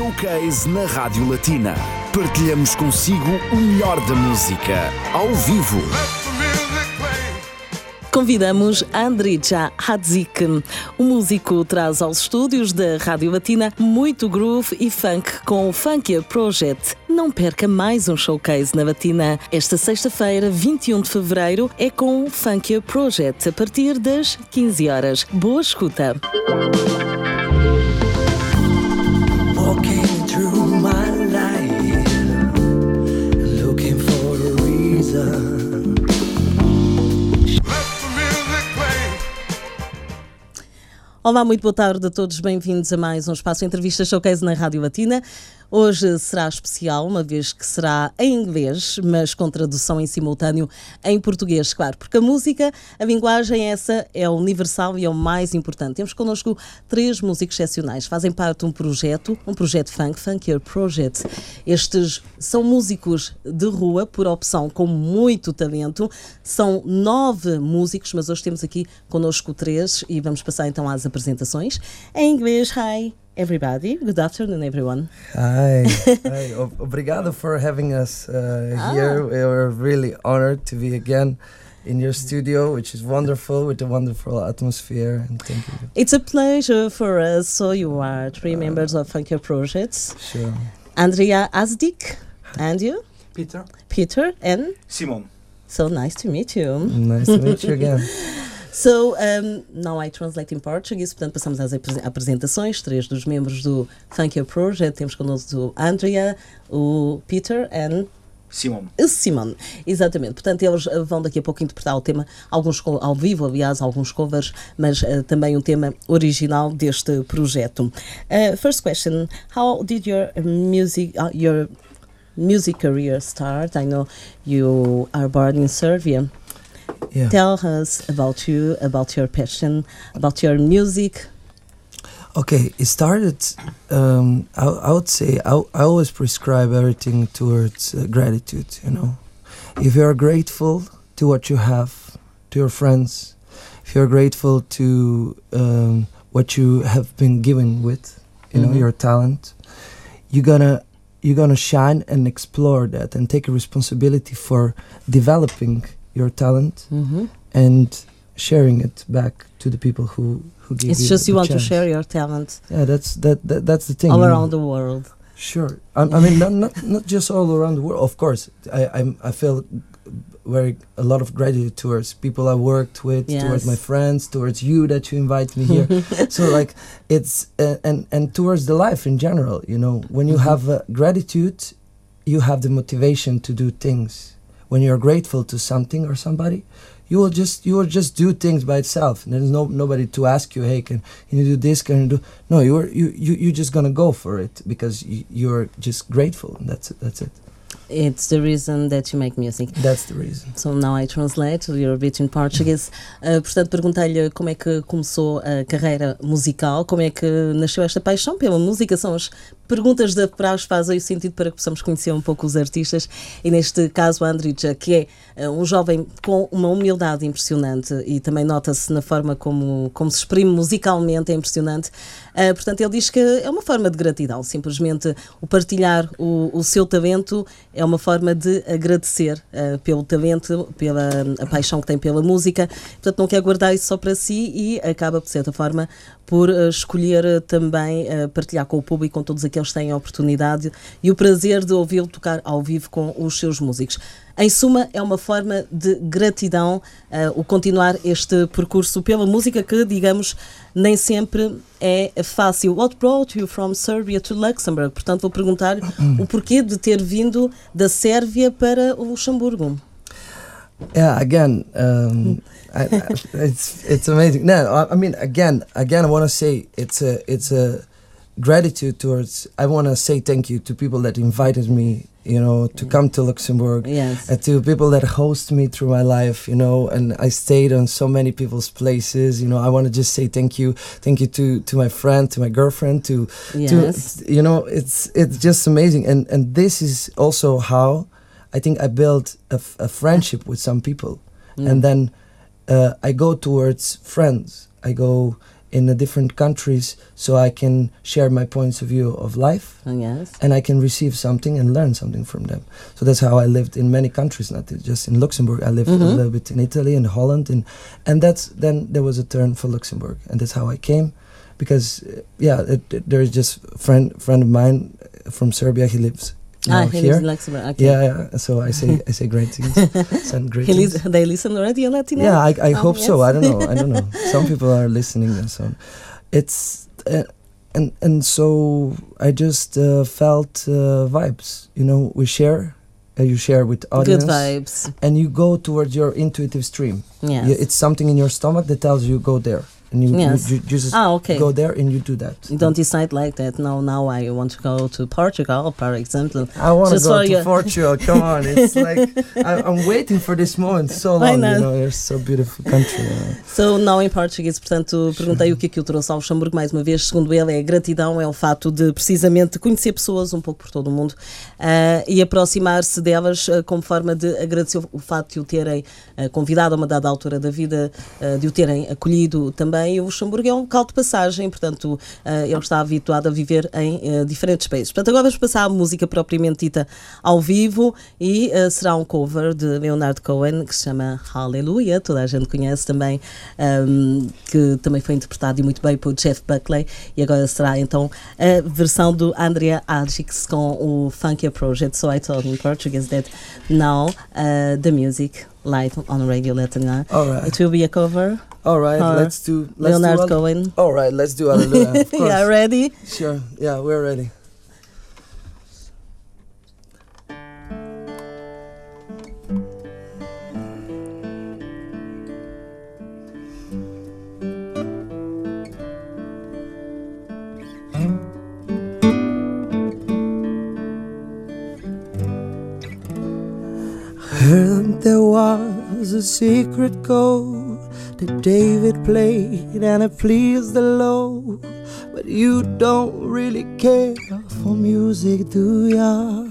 Showcase na Rádio Latina. Partilhamos consigo o melhor da música, ao vivo. Convidamos Andrija Hadzik. O músico traz aos estúdios da Rádio Latina muito groove e funk com o Funkia Project. Não perca mais um showcase na Latina. Esta sexta-feira, 21 de fevereiro, é com o Funkia Project a partir das 15 horas. Boa escuta! Olá, muito boa tarde a todos, bem-vindos a mais um espaço Entrevista Showcase na Rádio Latina. Hoje será especial, uma vez que será em inglês, mas com tradução em simultâneo em português, claro, porque a música, a linguagem, essa é universal e é o mais importante. Temos connosco três músicos excepcionais, fazem parte de um projeto, um projeto funk, Funkier Project. Estes são músicos de rua, por opção, com muito talento. São nove músicos, mas hoje temos aqui connosco três e vamos passar então às apresentações. Em inglês, hi everybody. Good afternoon, everyone. Hi, hi. O- Obrigado for having us uh, here. We are really honored to be again in your studio, which is wonderful with a wonderful atmosphere. And thank you. It's a pleasure for us. So you are three members of Funkier Projects. Sure. Andrea Hadzik, and you, Peter. Peter, and Simon. so nice to meet you. Nice to meet you again. So um, now I translate in Portuguese, portanto passamos às apre- apresentações, três dos membros do Funkier Project, temos connosco o Andrea, o Peter and Simon. Simon. Exatamente, portanto eles uh, vão daqui a pouco interpretar o tema, alguns ao vivo, aliás, alguns covers, mas uh, também um tema original deste projeto. Uh, first question, how did your music, uh, your music career start? I know you are born in Serbia. Yeah. Tell us about you, about your passion, about your music. Okay, it started. Um, I, I would say I, I always prescribe everything towards uh, gratitude. You know, if you are grateful to what you have, to your friends, if you are grateful to um, what you have been given with, you know, Mhm. your talent, you're gonna you're gonna shine and explore that and take a responsibility for developing your talent Mhm. and sharing it back to the people who who give It's you It's just you want to share your talent Yeah, that's that, that that's the thing. all you know. around the world. Sure, I, I mean not, not not just all around the world. Of course, I I'm, I feel very a lot of gratitude towards people I worked with, towards my friends, towards you that you invite me here. so like it's uh, and and towards the life in general. You know, when you Mhm. have uh, gratitude, you have the motivation to do things. When you're grateful to something or somebody, you will just you will just do things by itself. There's no nobody to ask you, hey, can, can you do this? Can you do? No, you're you you you're just gonna go for it because you, you're just grateful. That's it. That's it. It's the reason that you make music. That's the reason. So now I translate, you're a bit in Portuguese. Uh, portanto, perguntei-lhe como é que começou a carreira musical, como é que nasceu esta paixão pela música. São as perguntas da praxe fazem o sentido para que possamos conhecer um pouco os artistas. E neste caso, Andrija, que é uh, um jovem com uma humildade impressionante e também nota-se na forma como, como se exprime musicalmente, é impressionante. Uh, portanto, ele diz que é uma forma de gratidão, simplesmente o partilhar o, o seu talento é uma forma de agradecer uh, pelo talento, pela a paixão que tem pela música. Portanto, não quer guardar isso só para si e acaba, de certa forma, por uh, escolher uh, também partilhar com o público, com todos aqueles que têm a oportunidade e o prazer de ouvi-lo tocar ao vivo com os seus músicos. Em suma, é uma forma de gratidão uh, o continuar este percurso pela música que, digamos, nem sempre é fácil. What brought you from Serbia to Luxembourg? Portanto, vou perguntar o porquê de ter vindo da Sérvia para o Luxemburgo. Yeah, again, um, I, I, it's it's amazing. No, I, I mean, again, again, I want to say it's a it's a gratitude towards. I want to say thank you to people that invited me, you know, to come to Luxembourg. Yes. And to people that host me through my life, you know, and I stayed on so many people's places, you know. I want to just say thank you, thank you to to my friend, to my girlfriend, to Yes. to you know it's it's just amazing and and this is also how i think i built a, f- a friendship with some people Mm. and then uh, i go towards friends i go in the different countries so I can share my points of view of life Oh, yes. and I can receive something and learn something from them. So that's how I lived in many countries, not just in Luxembourg. I lived a Mhm. little bit in Italy and Holland, and and that's then there was a turn for Luxembourg, and that's how I came, because uh, yeah, it, it- there is just a friend friend of mine from Serbia. He lives Ah, he here. lives in Luxembourg. Okay. yeah, yeah. So I say I say great things, send greetings. lis- they listen already on Latina? Yeah, I, I Oh, hope so. I don't know. I don't know. Some people are listening and so on. It's uh, and and so I just uh, felt uh, vibes. You know, we share. Uh, you share with audience, Good vibes. and you go towards your intuitive stream. Yes. You- it's something in your stomach that tells you go there, and you Yes. you, you just ah, okay. go there and you do that. You don't decide like that. No, now I want to go to Portugal, for example. I want to go to you. Portugal. Come on, it's like I, I'm waiting for this moment so long. You know, it's so beautiful country. uh, So, não em português, portanto, perguntei o que é que o trouxe ao Luxemburgo, mais uma vez, segundo ele, é gratidão, é o fato de precisamente conhecer pessoas um pouco por todo o mundo ah, e aproximar-se delas ah, como forma de agradecer o- fato de o terem ah, convidado a uma dada altura da vida, de o terem acolhido também. E o Luxemburgo é um local de passagem, portanto, ah, ele está habituado a viver em ah, diferentes países. Portanto, agora vamos passar à música propriamente dita ao vivo e ah, será um cover de Leonard Cohen que se chama Hallelujah, toda a gente conhece também, ahm, que também foi interpretado e muito bem por Jeff Buckley. E agora será então a versão do Andrea Agix com o Funky Project. So I told in Portuguese that now uh, the music live on Radio Latina. Uh, All right. It will be a cover. All right, let's do let's Leonard do Cohen. All right, let's do Hallelujah. Of course. yeah, ready? Sure. Yeah, we're ready. Heard there was a secret code that David played and it pleased the Lord. But you don't really care for music, do ya?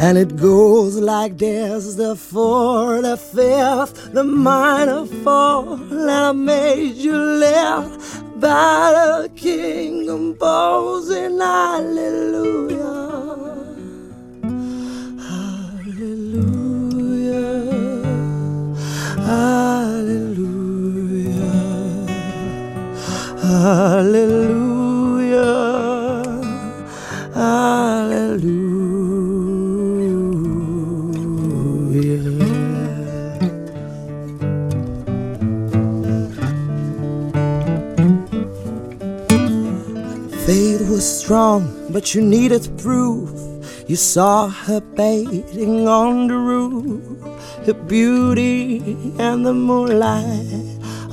And it goes like this the fourth, the fifth, the minor fall, and I made you live by the king composing. Hallelujah. Hallelujah. Hallelujah. Faith was strong, but you needed proof. You saw her bathing on the roof, her beauty and the moonlight,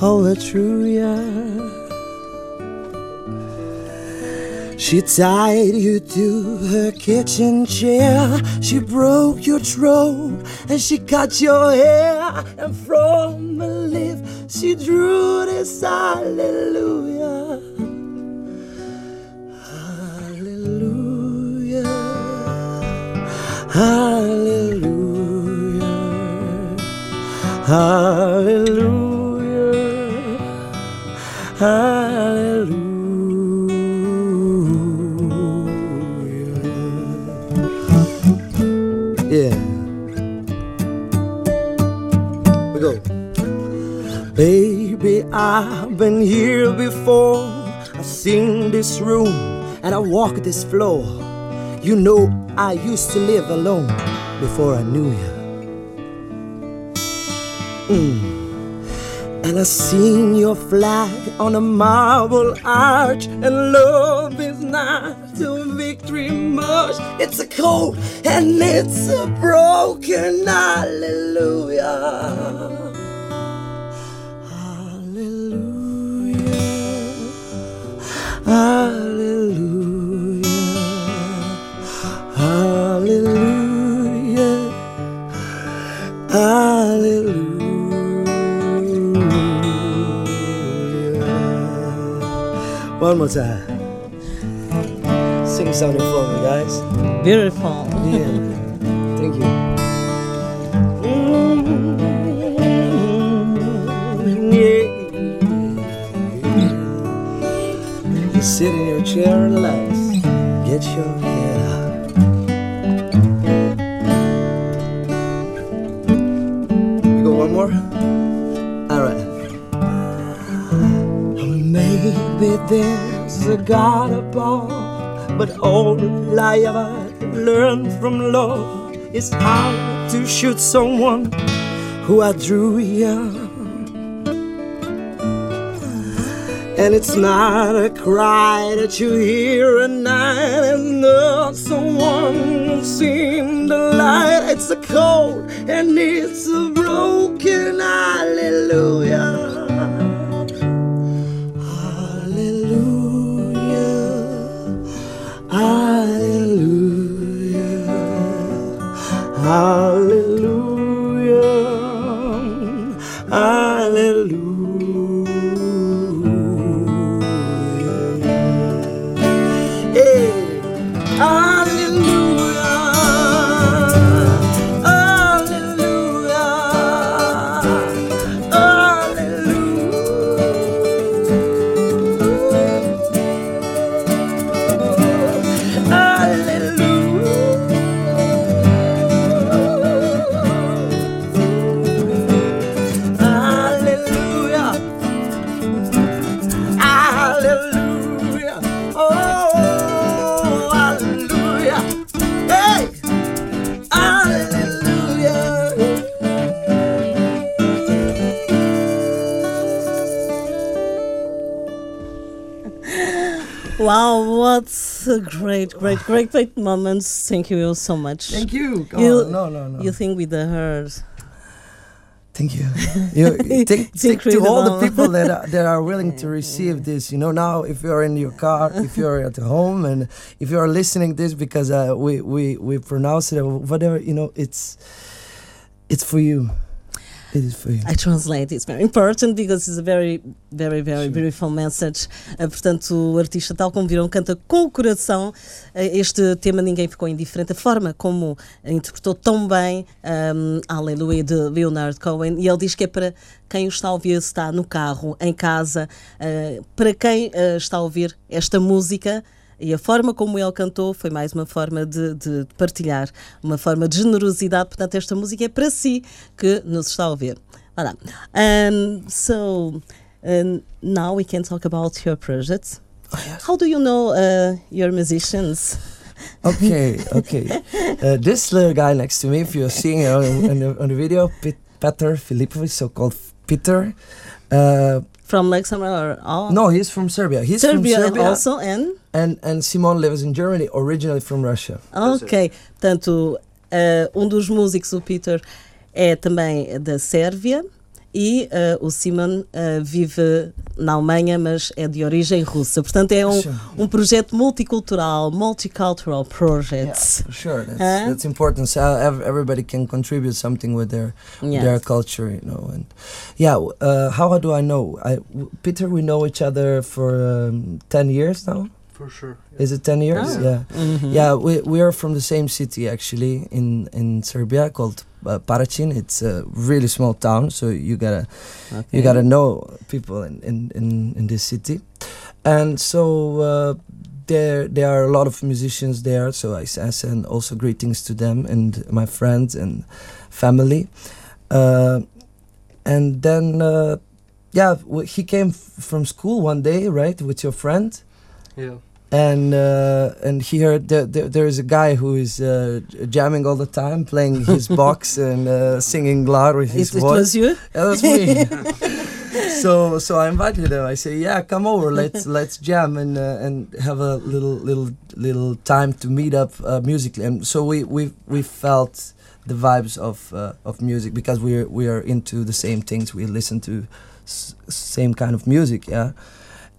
oh, all the true, yeah. She tied you to her kitchen chair. She broke your throat and she cut your hair. And from a leaf she drew this hallelujah. Hallelujah. Hallelujah. Hallelujah. Hallelujah. Baby, I've been here before. I've seen this room and I walk this floor. You know, I used to live alone before I knew you. Mm. And I seen your flag on a marble arch, and love is not a victory march. It's a cold and it's a broken hallelujah. More time. Sing something for me, guys. Beautiful. Yeah. Is how to shoot someone who I drew young. And it's not a cry that you hear at night, and not someone who's seen the light. It's a cold and it's a broken. Hallelujah. Hallelujah. Wow, what a great, great, great, great moments. Thank you so much. Thank you. You-. No, no, no. You think with the herd. Thank you. you think, to all the people that are, that are willing to receive this. You know, now if you're in your car, if you're at home, and if you are listening this because uh, we we we pronounce it whatever, you know, it's it's for you. I translate, it's very important because it's a very, very, very beautiful message. Uh, portanto, o artista, tal como viram, canta com o coração uh, este tema Ninguém Ficou Indiferente. A forma como interpretou tão bem um, Aleluia de Leonard Cohen. E ele diz que é para quem o está a ouvir, se está no carro, em casa, uh, para quem está a ouvir esta música. E a forma como ele cantou foi mais uma forma de, de partilhar, uma forma de generosidade. Portanto, esta música é para si que nos está a ouvir. Voilà. Um, so, um, now we can talk about your projects. How do you know uh, your musicians? Okay, okay. Uh, this little guy next to me, if you're seeing it on, on, the, on the video, Pit, Peter Filipovic, so-called Peter. Uh, From Luxembourg or all? no, he's from Serbia. He's Serbia, from Serbia, also and and and Simon lives in Germany, originally from Russia. ok, portanto uh, um dos músicos, o Peter, é também da Sérvia e uh, o Simon uh, vive na Alemanha, mas é de origem russa. Portanto é um, Sure. um projeto multicultural, multicultural project. For sure, that's, Huh? that's important. So everybody can contribute something with their Yeah. their culture, you know. And yeah, uh, how do I know? I w- Peter, we know each other for um, ten years now. For sure. Is it ten years? Ah. Yeah. Mhm. Yeah, we we are from the same city actually in in Serbia called uh, Paraćin. It's a really small town, so you gotta you gotta know people in in in, in this city, and so uh, there there are a lot of musicians there. So I send also greetings to them and my friends and family, uh, and then. Uh, yeah, w- he came f- from school one day, right, with your friend Yeah. And uh, and here there, there, there is a guy who is uh, jamming all the time, playing his box and uh, singing loud with his It, it voice. was you? Yeah, that's me. so so I invited him. I say, yeah, come over. Let's let's jam and uh, and have a little little little time to meet up uh, musically. And so we we we felt the vibes of uh, of music because we are we are into the same things. We listen to s- same kind of music. Yeah,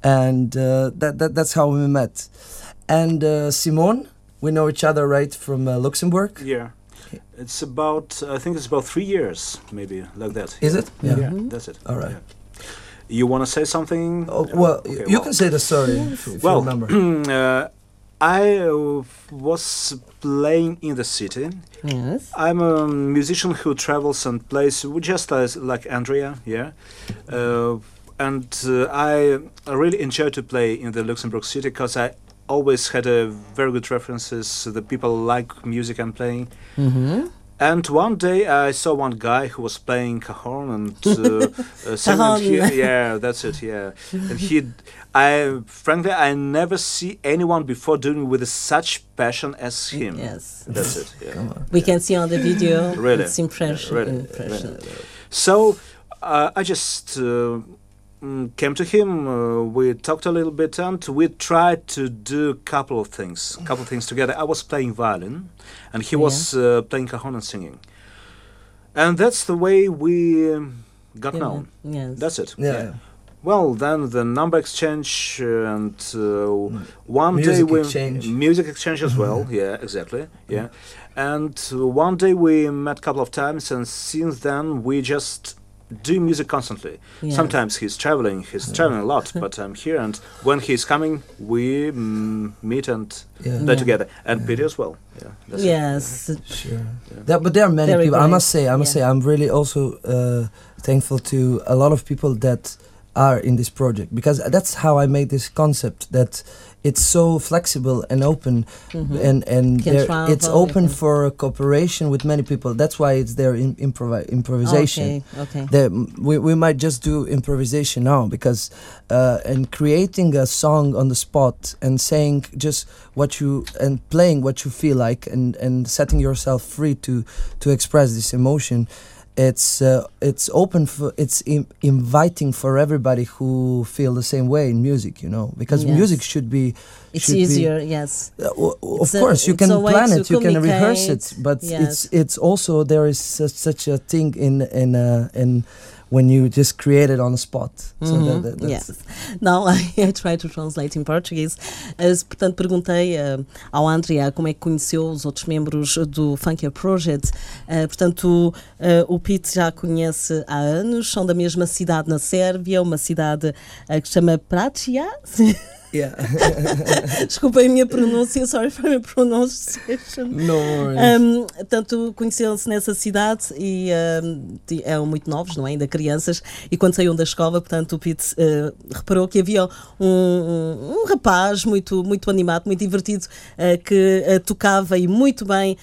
and uh, that, that that's how we met. And uh, Simone, we know each other right from uh, Luxembourg. Yeah. It's about, I think it's about three years, maybe, like that. Is Yeah. it? Yeah. Yeah, that's it. All right. Yeah. You want to say something? Oh, well, Okay, you well. can say the story if, if well, you remember. uh, I uh, was playing in the city. Yes. I'm a musician who travels and plays w- just as like Andrea, yeah. Uh, and uh, I really enjoy to play in the Luxembourg city because I always had a very good references. The people like music I'm playing. Uhum. And one day I saw one guy who was playing cajon and uh, uh. He- yeah, that's it. Yeah, and he, I frankly I never see anyone before doing with such passion as him. Yes. that's it. Yeah. We can see on the video Really? its impression. Really, impression. So uh, I just uh, came to him. Uh, we talked a little bit, and we tried to do a couple of things, a couple of things together. I was playing violin, and he was uh, playing cajon and singing, and that's the way we um, got Yeah, known. Yes. That's it. Yeah. Well, then the number exchange and uh, one day we exchange. music exchange as well. yeah, exactly. Yeah, and uh, one day we met a couple of times, and since then we just do music constantly. Yes. Sometimes he's traveling. He's traveling a lot, but I'm here, and when he's coming, we mm, meet and Yeah. play Yeah. together. And Peter as well. Yeah. that's it. Yes. Sure. There, but there are many Very people. I must say, I must yeah. say, I'm really also uh, thankful to a lot of people that are in this project because that's how I made this concept that it's so flexible and open Mhm. and and travel, it's open for cooperation with many people. That's why it's there in improv- improvisation. Okay. Okay. The, we, we might just do improvisation now because uh, and creating a song on the spot and saying just what you and playing what you feel like and, and setting yourself free to to express this emotion it's uh, it's open for it's Im- inviting for everybody who feel the same way in music you know because Yes. music should be It's should be- easier. Yes. uh, of a- course you can plan it you can rehearse it but yes. it's it's also there is such, such a thing in in uh, in when you just create it on the spot so Mhm, that, that, that's yes. Now I, I try to translate in Portuguese. As, portanto, perguntei eh, ao Andrea como é que conheceu os outros membros do Funkier Project. Eh, portanto, eh, o Pete já conhece há anos, são da mesma cidade na Sérvia, uma cidade que se chama Pratia. yeah Desculpem a minha pronúncia, sorry for my pronunciation. no. Um, tanto conheceram-se nessa cidade e um, eram muito novos, não é? Ainda crianças, e quando saíram da escola, portanto, o Pete uh, reparou que havia um, um, um rapaz muito, muito animado, muito divertido, uh, que uh, tocava e muito bem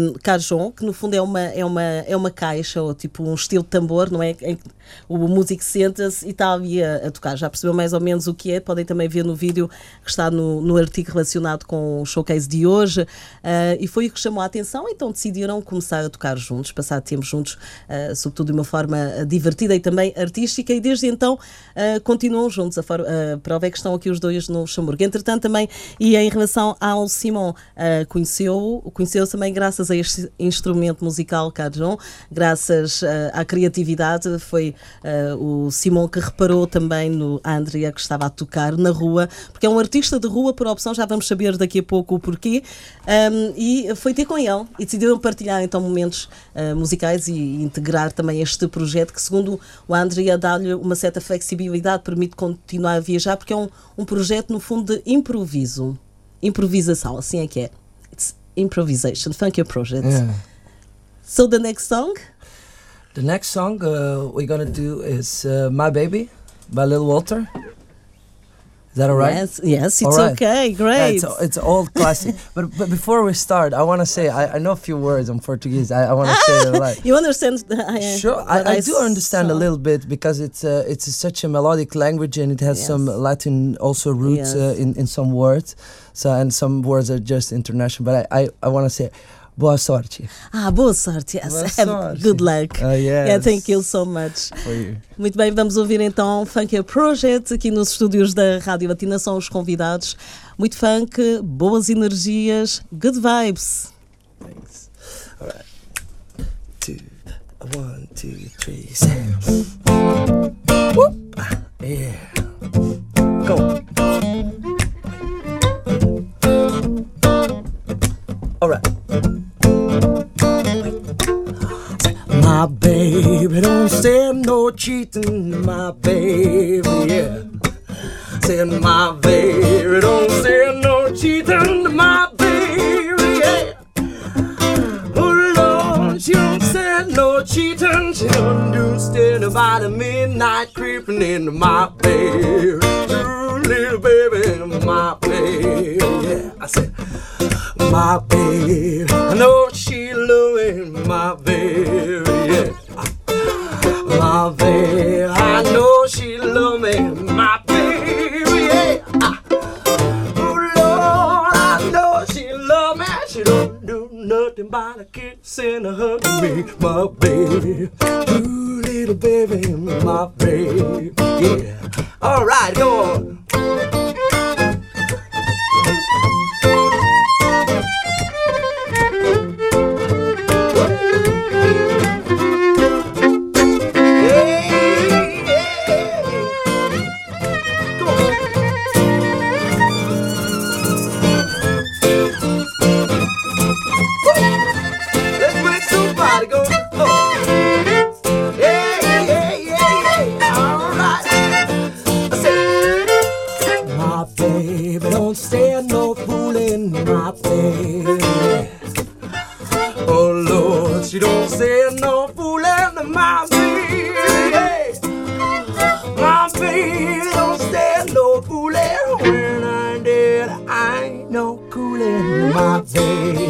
um, cajon, que no fundo é uma, é, uma, é uma caixa, ou tipo um estilo de tambor, não é? Em que o músico senta-se e está ali a, a tocar. Já percebeu mais ou menos o que é? Podem também ver no vídeo que está no, no artigo relacionado com o showcase de hoje. Ah, e foi o que chamou a atenção, então decidiram começar a tocar juntos, passar tempo juntos, ah, sobretudo de uma forma ah, divertida e também artística, e desde então ah, continuam juntos. A, for, prova é que estão aqui os dois no Luxemburgo. Entretanto, também, e em relação ao Simon, ah, conheceu, também graças a este instrumento musical, Cajon, graças à criatividade, foi o Simon que reparou também no Andrea que estava a tocar na rua, porque é um artista de rua por opção, já vamos saber daqui a pouco o porquê, um, e foi ter com ele e decidiram partilhar então momentos ah, musicais e integrar também este projeto que segundo o Andrea dá-lhe uma certa flexibilidade, permite continuar a viajar, porque é um, um projeto no fundo de improviso, improvisação, assim é que é. It's improvisation, funky project. yeah. So the next song? The next song uh, we're gonna do is uh, "My Baby" by Lil Walter. Is that alright? Yes, yes, it's All right. okay, Yeah, great. it's it's an old classic. but but before we start, I want to say I, I know a few words in Portuguese. I, I want to say it like. you understand? I, Sure, I, I do understand a little bit because it's uh, it's such a melodic language and it has some Latin also roots uh, in in some words. So and some words are just international. But I I, I want to say boa sorte. Ah, boa sorte, yes. Boa sorte. good luck. Uh, yes. Yeah, thank you so much. Muito bem, vamos ouvir então Funky Project aqui nos estúdios da Rádio Latina. São os convidados. Muito funk, boas energias, good vibes. Thanks. All right. Two, one, two, three, seven. Whoop. Yeah. Go. My baby don't stand no cheating, my baby, yeah. Saying my baby don't stand no cheating, my baby, yeah. Oh Lord, she don't stand no cheating. She don't do stand about the midnight creeping loving in my baby, little baby, my baby. Yeah, I said, my baby. I know she loving my baby. My baby. I know she love me, my baby. Yeah. Oh Lord, I know she love me. She don't do nothing but a kiss and a hug me, my baby. Ooh, little baby, my baby. Yeah. All right, go on.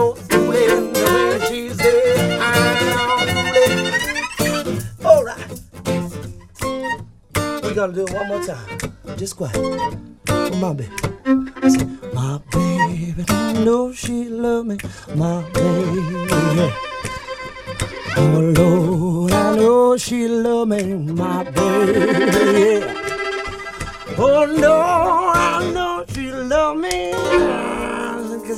say no fooling when she said I'm fooling. All right. We gotta do it one more time. Just quiet. Come on, baby. My baby, know she love me. My baby. Oh Lord, I know she love me. My baby. Oh no, I know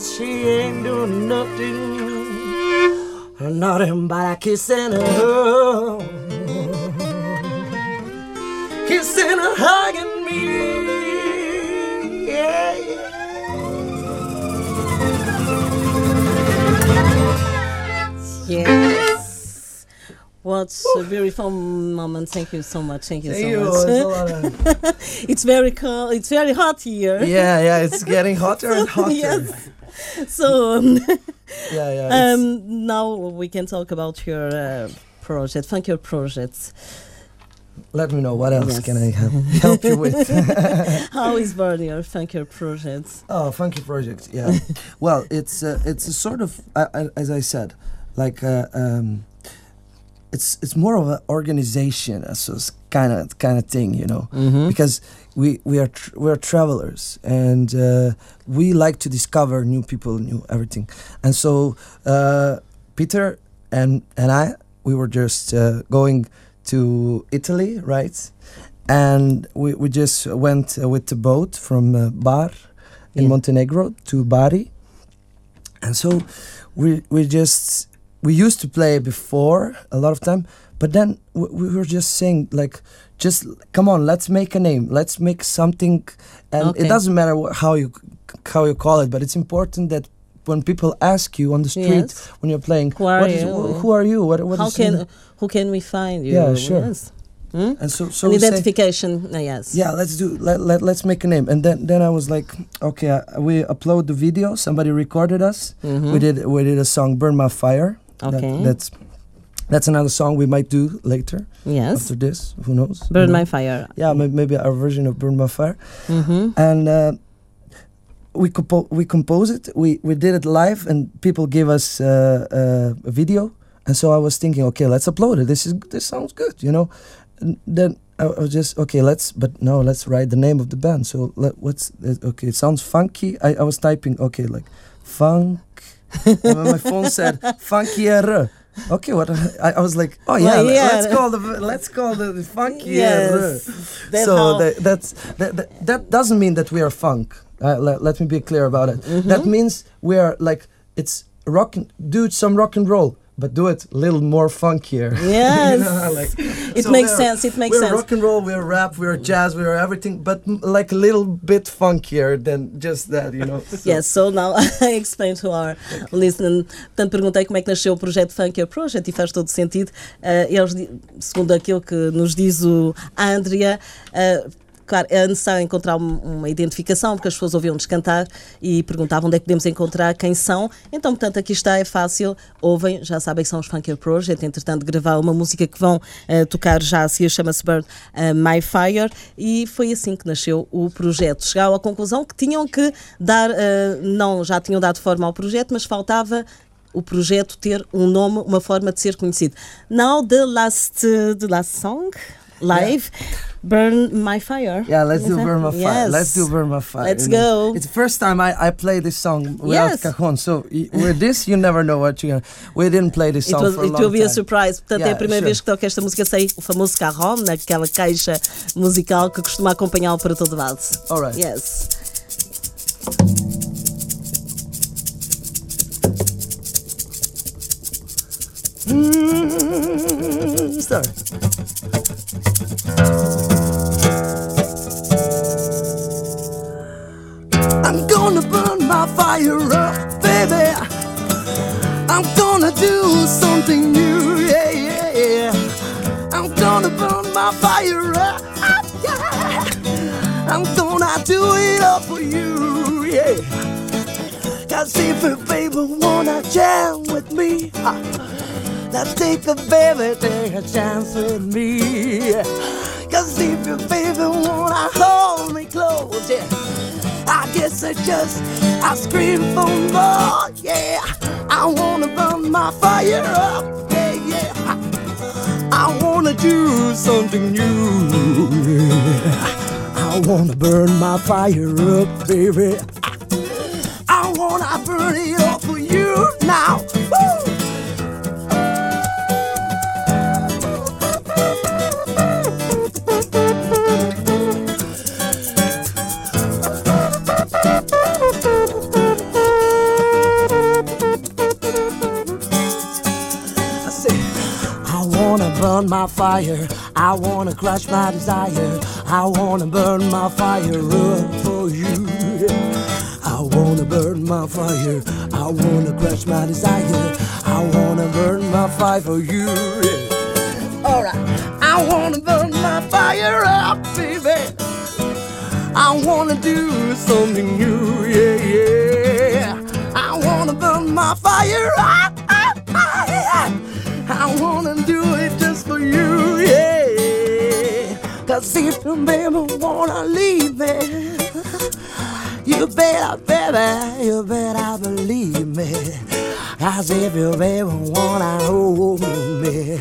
she ain't doing nothing. Nothing but kissing her kissing and hugging me. Yeah, Yes. What a beautiful moment. Thank you so much. Thank you Thank so you. much. It's, a lot of- it's very cold. It's very hot here. yeah, yeah, it's getting hotter and hotter. Yes. So um, Yeah, yeah. um, now we can talk about your uh, project, thank Your Project. let me know what else Yes. can I help, help you with. How is your Funk Your Project? Oh, funky project. Yeah. well, it's uh, it's a sort of uh, as I said, like uh, um, it's it's more of an organization, so kind of kind of thing, you know, Mm-hmm. because we we are tr- we are travelers and uh, we like to discover new people, new everything, and so uh, Peter and and I we were just uh, going to Italy, right? And we, we just went with the boat from uh, Bar in Yeah. Montenegro to Bari. And so we we just we used to play before a lot of time, but then we, we were just saying like just come on, let's make a name, let's make something, and Okay. it doesn't matter wh- how you how you call it, but it's important that when people ask you on the street Yes. when you're playing, Who are what is- you? wh- who are you? What, what How is can name?" who can we find you? Yeah, sure. Yes. Hmm? and so so An we say- identification. uh, yes. yeah let's do let, let, let's make a name and then then i was like okay uh, we upload the video somebody recorded us Mhm. we did we did a song burn my fire That- Okay. that's that's another song we might do later Yes. after this who knows Burn know? my fire. yeah may- maybe our version of burn my fire Mm-hmm. and uh, we compo- we compose it we we did it live and people gave us uh, uh, a video and so i was thinking okay let's upload it this is this sounds good you know and then I, I was just okay. Let's but no, let's write the name of the band. So let, what's okay? It sounds funky. I, I was typing okay like funk, my phone said funkier. Okay, what I, I was like, oh yeah, Well, yeah. let's call the let's call the, the funkier. Yes, that's so that, that's that, that that doesn't mean that we are funk. Uh, let, let me be clear about it. Mm-hmm. That means we are like it's rock. and- Do some rock and roll, but do it a little more funkier. Yes. You know, like- It so makes sense, it makes sense. we're rock and roll, we're rap, we're jazz, we're everything, but like a little bit funkier than just that, you know. So- Yes, so now I explain to our listener. Portanto, perguntei como é que nasceu o projeto Funkier Project e faz todo sentido. Eh, eles, segundo aquilo que nos diz o Andrea, eh, claro, é necessário encontrar um- uma identificação, porque as pessoas ouviam-nos cantar e perguntavam onde é que podemos encontrar quem são. Então, portanto, aqui está, é fácil. Ouvem, já sabem que são os Funkier Project. Entretanto, gravar uma música que vão eh, tocar já seguir, chama-se Burn eh, My Fire. E foi assim que nasceu o projeto. Chegaram à conclusão que tinham que dar, eh, não, já tinham dado forma ao projeto, mas faltava o projeto ter um nome, uma forma de ser conhecido. Now the last, uh, the last song live, Burn My Fire. Yeah, let's do Burn My Fire. Yes. Let's do Burn My Fire. Let's you know. go. It's the first time I, I play this song without Yes. cajon. So with this, you never know what you're gonna. We didn't play this It, song was, for a it long will be a surprise. Portanto, é a Yeah, primeira sure. vez que toca esta música sem o famoso carrom, naquela caixa musical que costuma acompanhá-lo para todo lado. All right. Yes. Mm, sorry. My fire up, baby. I'm gonna do something new, yeah, yeah, yeah. I'm gonna burn my fire up, yeah. I'm gonna do it all for you, yeah. Cause if you baby wanna jam with me, ha, let's take a baby, take a chance with me. Cause if you baby wanna hold me close, yeah. I guess I just I scream for more, yeah. I wanna burn my fire up, yeah, yeah. I wanna do something new, yeah. I wanna burn my fire up, baby. I wanna burn it up for you now. Woo! My fire. I wanna crush my desire. I wanna burn my fire up for you. I wanna burn my fire. I wanna crush my desire. I wanna burn my fire for you. Alright, I wanna burn my fire up, baby. I wanna do something new, yeah, yeah. I wanna burn my fire up. I wanna Cause if you baby wanna leave me, you better, baby, you better believe me. Cause if you ever wanna hold me,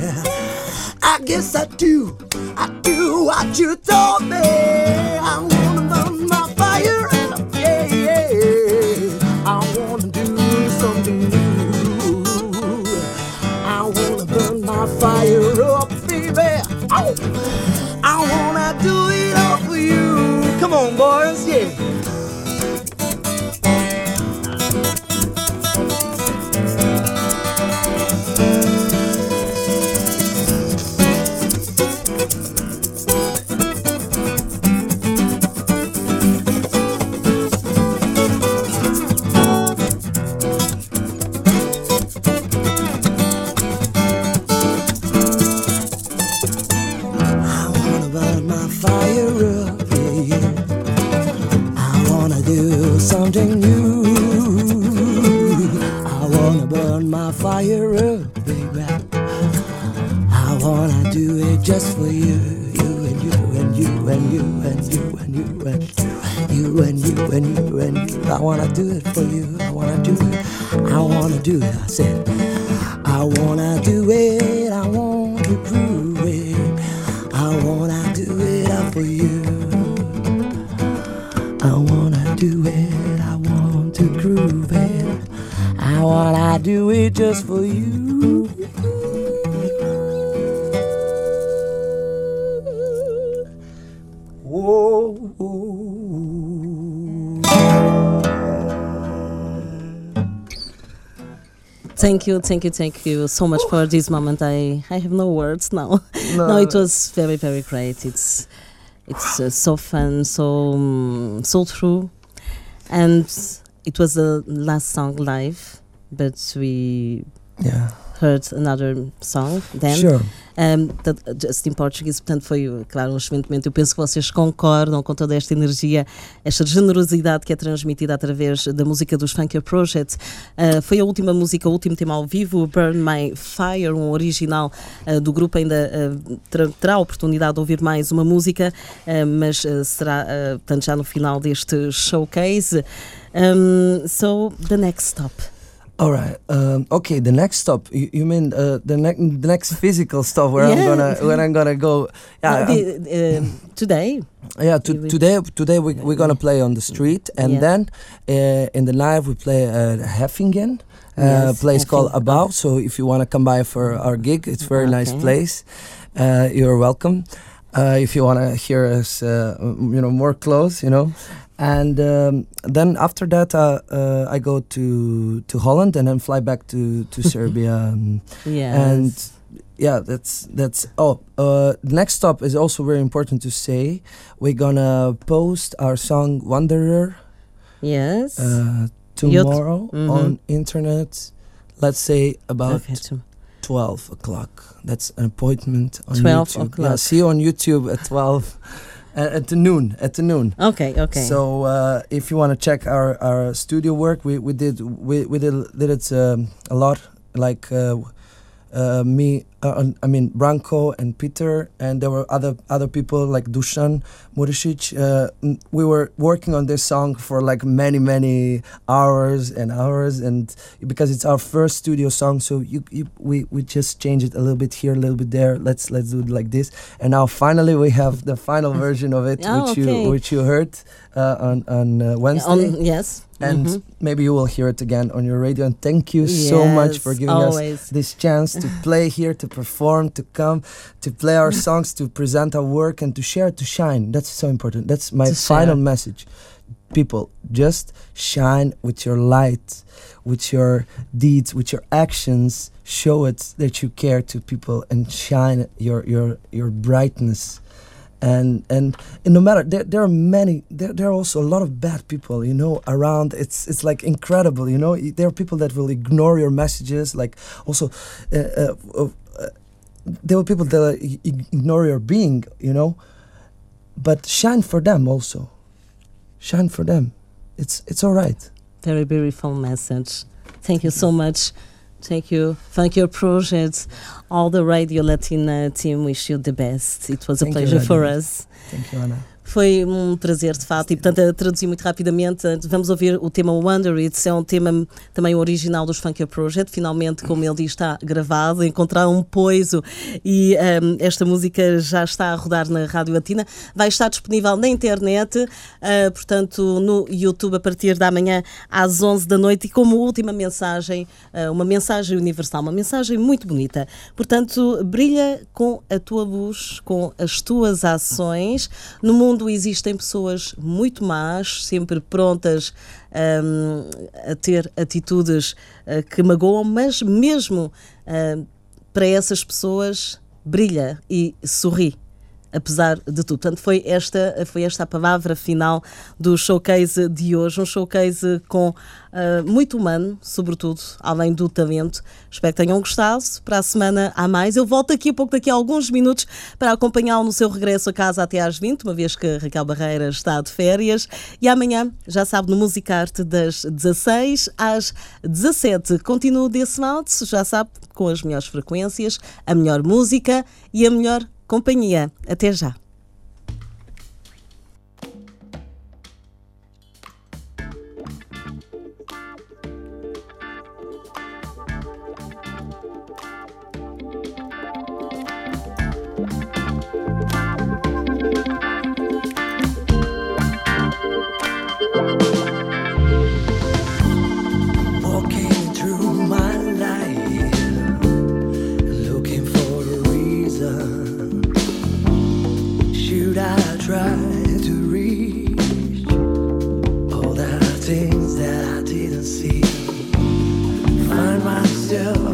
I guess I do, I do what you told me. I Come on, boys, yeah. You, thank you, thank you so much for this moment. I, I have no words now. No. no, it was very, very great. It's it's uh, so fun, so um, so true, and it was the last song live, but we Yeah, heard another song then. sure. Um, in português, portanto, foi, claro, um excelente momento. Eu penso que vocês concordam com toda esta energia, esta generosidade que é transmitida através da música dos Funker Project. Uh, foi a última música, o último tema ao vivo, Burn My Fire, um original uh, do grupo. Ainda uh, ter- terá a oportunidade de ouvir mais uma música, mas será, uh, portanto, já no final deste showcase. Um, so, the next stop. All right. Um, okay. The next stop. You, you mean uh, the next the next physical stop where I'm gonna where I'm gonna go? Yeah. The- um, today, Yeah, to, today today we, we're gonna play on the street, and Yeah. then uh, in the live we play at Heffingen, uh, Yes, place called. Abau. So if you wanna come by for our gig, it's a very nice place. Uh, you're welcome. Uh, if you wanna hear us, uh, you know, more close, you know. And um, then after that, uh, uh, I go to to Holland and then fly back to to Serbia. um, yes. and yeah that's that's oh uh next stop is also very important to say we're gonna post our song wanderer yes. uh tomorrow Mhm. on internet let's say about Okay, to- 12 o'clock that's an appointment on 12 youtube yeah o'clock. see you on youtube at 12 uh, at the noon at the noon Okay, okay. so uh, if you want to check our, our studio work, we, we did we, we did, did it um, a lot. Like uh, uh, me, uh, I mean Branko and Peter, and there were other other people like Dusan Murisic. Uh, we were working on this song for like many many hours and hours, and because it's our first studio song, so you, you we we just change it a little bit here, a little bit there. Let's let's do it like this, and now finally we have the final version of it, Oh, which okay. you which you heard uh, on on uh, Wednesday, On, yes. And mhm. maybe you will hear it again on your radio. And thank you so much for Yes, giving us this chance to play here, to perform, to come, to play our songs, to present our work, and to share, to shine. That's so important. That's my To final share. message. People, just shine with your light, with your deeds, with your actions. Show it that you care to people, and shine your your your brightness and and, and no matter there, there are many there, there are also a lot of bad people you know around. It's it's like incredible you know. There are people that will ignore your messages like also uh, uh, uh, there are people that ignore your being you know. But shine for them also. Shine for them. It's it's all right. Very beautiful message. Thank you so much. Thank you. Thank your project. All the Radio Latina team wish you the best. It was a Thank you, pleasure for us. thank you anna Foi um prazer, de fato, e portanto, a traduzir muito rapidamente, vamos ouvir o tema Wonder It's, é um tema também original dos Funker Project, finalmente, como ele diz, está gravado, encontraram um poiso. E um, esta música já está a rodar na Rádio Latina, vai estar disponível na internet, uh, portanto, no YouTube a partir da manhã às 11 da noite. E como última mensagem, uh, uma mensagem universal, uma mensagem muito bonita. Portanto, brilha com a tua luz, com as tuas ações. No mundo existem pessoas muito más, sempre prontas hum, a ter atitudes uh, que magoam, mas mesmo uh, para essas pessoas brilha e sorri apesar de tudo. Portanto, foi esta, foi esta a palavra final do showcase de hoje, um showcase com uh, muito humano, sobretudo, além do talento. Espero que tenham gostado. Para a semana há mais. Eu volto aqui a pouco, daqui a alguns minutos, para acompanhá-lo no seu regresso a casa até às 20, uma vez que Raquel Barreira está de férias. E amanhã, já sabe, no Musicarte, das 16 às 17. Continuo desse modo, já sabe, com as melhores frequências, a melhor música e a melhor companhia. Até já. things that I didn't see. Find myself.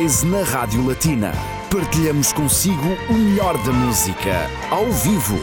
Na Rádio Latina. Partilhamos consigo o melhor da música, ao vivo.